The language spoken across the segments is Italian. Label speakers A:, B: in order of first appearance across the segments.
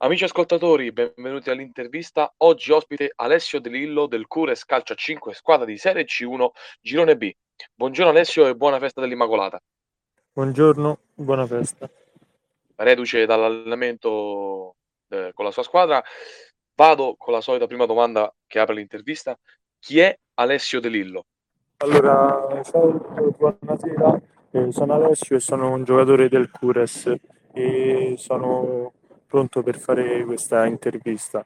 A: Amici ascoltatori, benvenuti all'intervista. Oggi ospite Alessio De Lillo del Cures Calcio a 5, squadra di Serie C1, Girone B. Buongiorno Alessio e buona festa dell'Immacolata.
B: Buongiorno, buona festa.
A: Reduce dall'allenamento eh, con la sua squadra, vado con la solita prima domanda che apre l'intervista. Chi è Alessio De Lillo?
B: Allora, ciao, buonasera, eh, sono Alessio e sono un giocatore del Cures e sono pronto per fare questa intervista.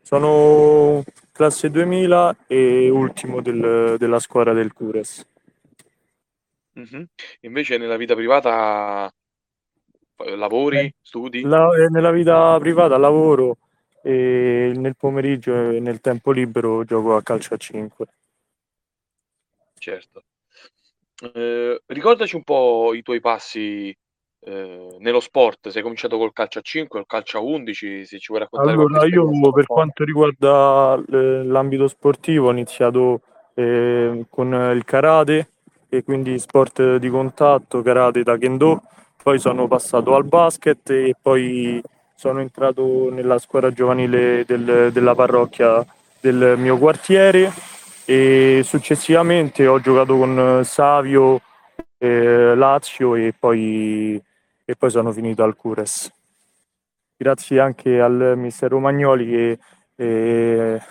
B: Sono classe 2000 e ultimo del, della squadra del Cures.
A: Mm-hmm. Invece nella vita privata lavori,
B: eh,
A: studi?
B: La, eh, nella vita privata lavoro e nel pomeriggio e nel tempo libero gioco a calcio a 5.
A: Certo. Eh, ricordaci un po' i tuoi passi eh, nello sport, sei cominciato col calcio a 5 o il calcio a 11, se ci vuoi raccontare
B: Allora, io per quanto riguarda l'ambito sportivo ho iniziato eh, con il karate e quindi sport di contatto, karate, taekwondo, poi sono passato al basket e poi sono entrato nella squadra giovanile del, della parrocchia del mio quartiere e successivamente ho giocato con Savio, eh, Lazio e poi e poi sono finito al Cures. Grazie anche al mister Romagnoli che eh,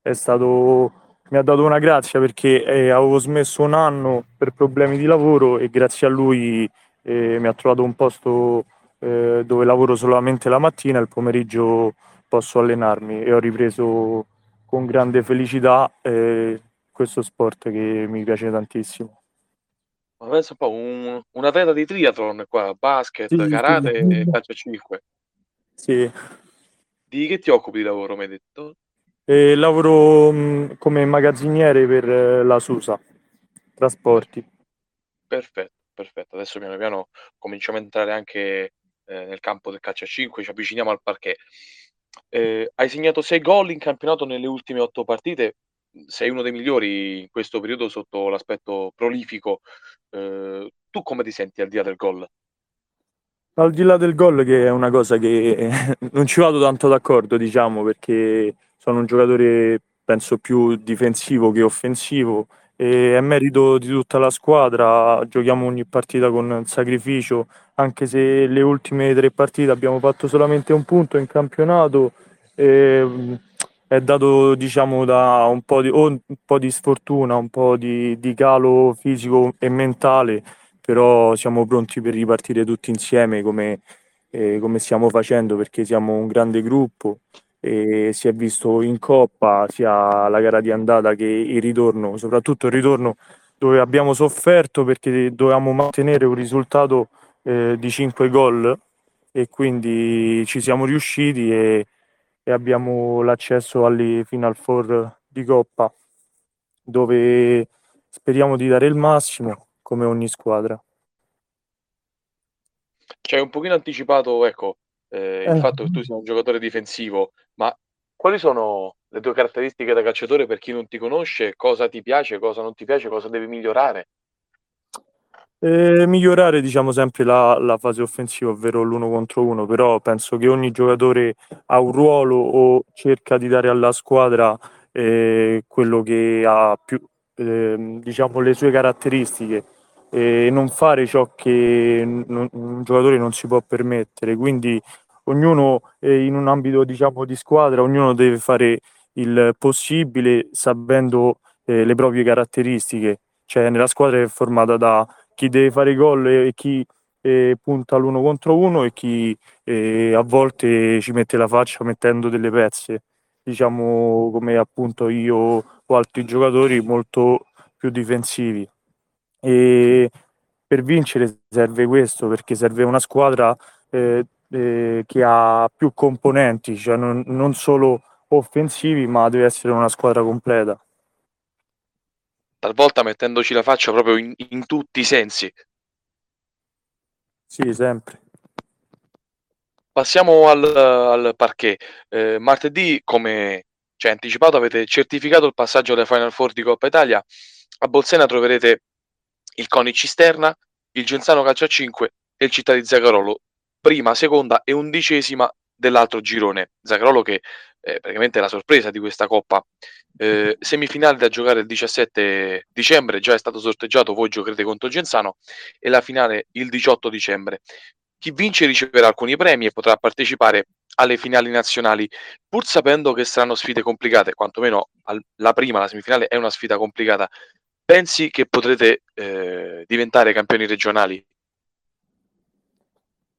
B: è stato, mi ha dato una grazia perché eh, avevo smesso un anno per problemi di lavoro e grazie a lui eh, mi ha trovato un posto eh, dove lavoro solamente la mattina e il pomeriggio posso allenarmi e ho ripreso con grande felicità eh, questo sport che mi piace tantissimo.
A: Ma pensa un po', un, un atleta di triathlon qua, basket, sì, karate sì. e calcio a 5.
B: Sì.
A: Di che ti occupi di lavoro, mi hai detto?
B: Eh, lavoro mh, come magazziniere per eh, la Susa, trasporti.
A: Perfetto, perfetto. Adesso piano piano cominciamo a entrare anche eh, nel campo del calcio a 5, ci avviciniamo al parquet. Eh, hai segnato 6 gol in campionato nelle ultime 8 partite, sei uno dei migliori in questo periodo sotto l'aspetto prolifico. Eh, tu come ti senti al di là del gol?
B: Al di là del gol, che è una cosa che non ci vado tanto d'accordo, diciamo, perché sono un giocatore penso più difensivo che offensivo e è merito di tutta la squadra, giochiamo ogni partita con sacrificio, anche se le ultime tre partite abbiamo fatto solamente un punto in campionato. E è dato diciamo da un po' di, un po' di sfortuna, un po' di, di, calo fisico e mentale, però siamo pronti per ripartire tutti insieme come, eh, come stiamo facendo perché siamo un grande gruppo e si è visto in Coppa sia la gara di andata che il ritorno, soprattutto il ritorno dove abbiamo sofferto perché dovevamo mantenere un risultato eh, di 5 gol e quindi ci siamo riusciti e e abbiamo l'accesso alle Final Four di Coppa dove speriamo di dare il massimo come ogni squadra.
A: Ci hai un pochino anticipato ecco, eh, il eh. fatto che tu sia un giocatore difensivo, ma quali sono le tue caratteristiche da calciatore per chi non ti conosce? Cosa ti piace, cosa non ti piace, cosa devi migliorare?
B: Eh, migliorare diciamo sempre la, la, fase offensiva, ovvero l'uno contro uno, però penso che ogni giocatore ha un ruolo o cerca di dare alla squadra eh, quello che ha più, eh, diciamo, le sue caratteristiche e non fare ciò che non, un giocatore non si può permettere. Quindi ognuno in un ambito diciamo, di squadra, ognuno deve fare il possibile sapendo eh, le proprie caratteristiche. Cioè, nella squadra è formata da chi deve fare gol e chi eh, punta l'uno contro uno e chi eh, a volte ci mette la faccia mettendo delle pezze, diciamo come appunto io o altri giocatori molto più difensivi. E per vincere serve questo, perché serve una squadra eh, eh, che ha più componenti, cioè non, non solo offensivi, ma deve essere una squadra completa
A: talvolta mettendoci la faccia proprio in, in tutti i sensi.
B: Sì, sempre.
A: Passiamo al, al parquet. Eh, martedì, come ci hai anticipato, avete certificato il passaggio alle Final Four di Coppa Italia. A Bolsena troverete il Coni Cisterna, il Genzano Calcio a 5 e il Città di Zagarolo, prima, seconda e undicesima dell'altro girone. Zagarolo che è praticamente la sorpresa di questa coppa. Eh, semifinale da giocare il 17 dicembre, già è stato sorteggiato, voi giocherete contro Genzano e la finale il 18 dicembre. Chi vince riceverà alcuni premi e potrà partecipare alle finali nazionali, pur sapendo che saranno sfide complicate, quantomeno al, la prima, la semifinale, è una sfida complicata. Pensi che potrete eh, diventare campioni regionali?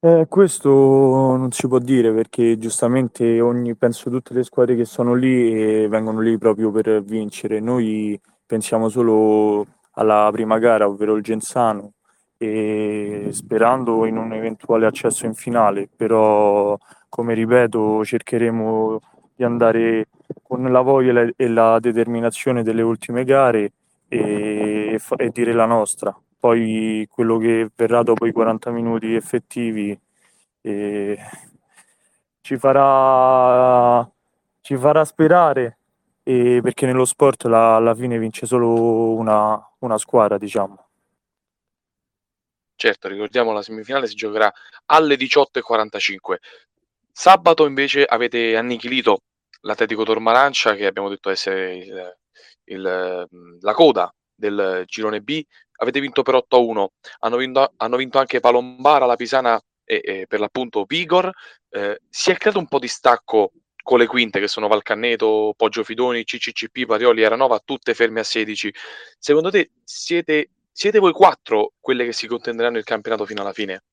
B: Eh, questo non si può dire perché giustamente ogni, penso tutte le squadre che sono lì vengono lì proprio per vincere. Noi pensiamo solo alla prima gara, ovvero il Genzano, e sperando in un eventuale accesso in finale, però come ripeto cercheremo di andare con la voglia e la determinazione delle ultime gare e, e dire la nostra poi quello che verrà dopo i 40 minuti effettivi eh, ci, farà, ci farà sperare eh, perché nello sport la, alla fine vince solo una, una squadra diciamo.
A: Certo ricordiamo la semifinale si giocherà alle 18.45 sabato invece avete annichilito l'Atletico Tormarancia che abbiamo detto essere il, il, la coda del girone B avete vinto per 8-1, hanno vinto, hanno vinto anche Palombara, la Pisana e, e per l'appunto Vigor. Eh, si è creato un po' di stacco con le quinte che sono Valcanneto, Poggio Fidoni, CCCP, Parioli, Eranova, tutte ferme a 16. Secondo te siete, siete voi quattro quelle che si contenderanno il campionato fino alla fine?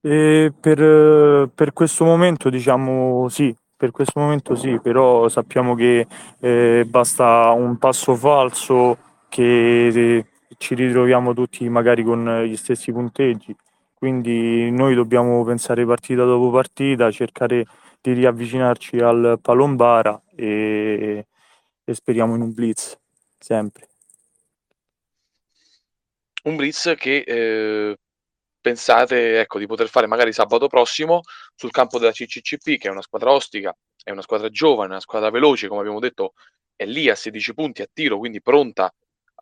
B: Per, per questo momento diciamo sì, per questo momento sì, però sappiamo che eh, basta un passo falso che ci ritroviamo tutti magari con gli stessi punteggi, quindi noi dobbiamo pensare partita dopo partita, cercare di riavvicinarci al Palombara e, e speriamo in un blitz, sempre.
A: Un blitz che eh, pensate ecco, di poter fare magari sabato prossimo sul campo della CCCP, che è una squadra ostica, è una squadra giovane, una squadra veloce, come abbiamo detto, è lì a 16 punti a tiro, quindi pronta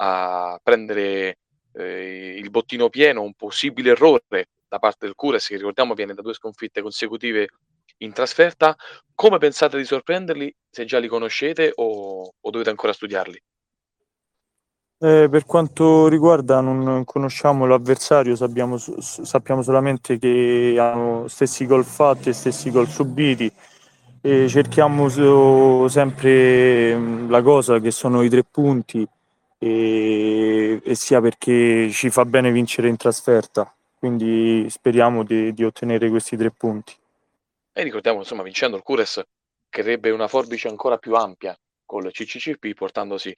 A: a prendere eh, il bottino pieno, un possibile errore da parte del Cures, che ricordiamo viene da due sconfitte consecutive in trasferta. Come pensate di sorprenderli? Se già li conoscete o, o dovete ancora studiarli?
B: Eh, per quanto riguarda, non conosciamo l'avversario, sappiamo, sappiamo, solamente che hanno stessi gol fatti e stessi gol subiti. E cerchiamo sempre la cosa che sono i tre punti e, e, sia perché ci fa bene vincere in trasferta. Quindi speriamo di, di ottenere questi tre punti.
A: E ricordiamo, insomma, vincendo il Cures creerebbe una forbice ancora più ampia con il CCCP, portandosi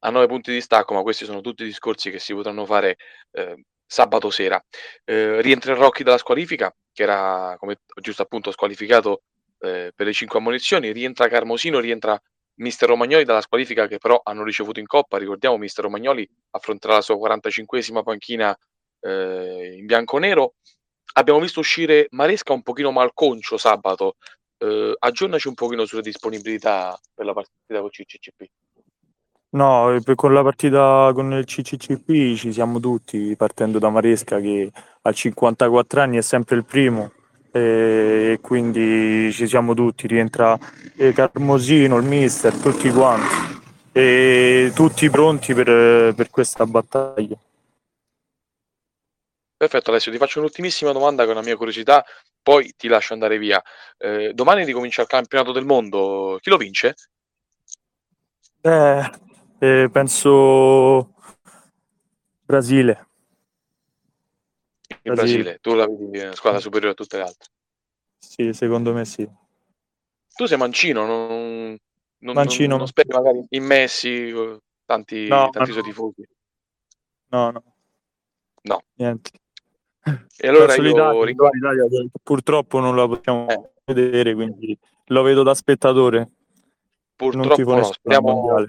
A: a nove punti di stacco, ma questi sono tutti discorsi che si potranno fare eh, sabato sera. Eh, rientra Rocchi dalla squalifica, che era, come giusto appunto, squalificato eh, per le cinque ammonizioni, rientra Carmosino, rientra Mister Romagnoli dalla squalifica che però hanno ricevuto in coppa. Ricordiamo, Mister Romagnoli affronterà la sua 45esima panchina eh, in bianco-nero. Abbiamo visto uscire Maresca un pochino malconcio sabato. Eh, aggiornaci un pochino sulle disponibilità per la partita con CCCP.
B: No, con la partita con il CCCP ci siamo tutti, partendo da Maresca che a 54 anni è sempre il primo e quindi ci siamo tutti, rientra Carmosino, il mister, tutti quanti e tutti pronti per, per questa battaglia.
A: Perfetto Alessio, ti faccio un'ultimissima domanda che è una mia curiosità, poi ti lascio andare via. Eh, domani ricomincia il campionato del mondo, chi lo vince?
B: Eh, eh, penso Brasile.
A: Il Brasile. Brasile. tu la vedi una squadra superiore a tutte le altre?
B: Sì, secondo me sì.
A: Tu sei mancino, non, non, mancino. non, non speri magari in Messi, tanti, no, tanti no. suoi tifosi?
B: No, no.
A: No.
B: Niente.
A: E allora io
B: l'Italia purtroppo non la possiamo eh. vedere, quindi lo vedo da spettatore.
A: Purtroppo no, speriamo,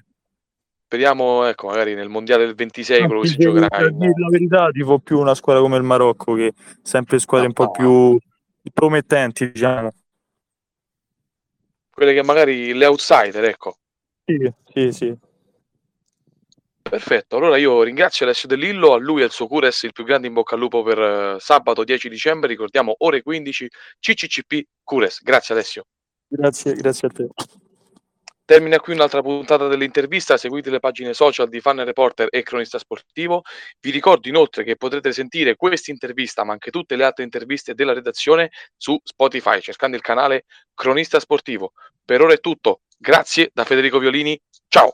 A: speriamo, ecco, magari nel mondiale del 26 no, quello che si giocherà.
B: In... La verità, tipo più una squadra come il Marocco, che sempre squadre no, un po' più promettenti, diciamo.
A: Quelle che magari le outsider, ecco.
B: Sì, sì, sì.
A: Perfetto, allora io ringrazio Alessio De Lillo, a lui e al suo Cures il più grande in bocca al lupo per uh, sabato 10 dicembre, ricordiamo ore 15, CCCP Cures. Grazie Alessio.
B: Grazie, grazie a te.
A: Termina qui un'altra puntata dell'intervista, seguite le pagine social di Fan Reporter e Cronista Sportivo. Vi ricordo inoltre che potrete sentire questa intervista, ma anche tutte le altre interviste della redazione su Spotify, cercando il canale Cronista Sportivo. Per ora è tutto, grazie da Federico Violini, ciao!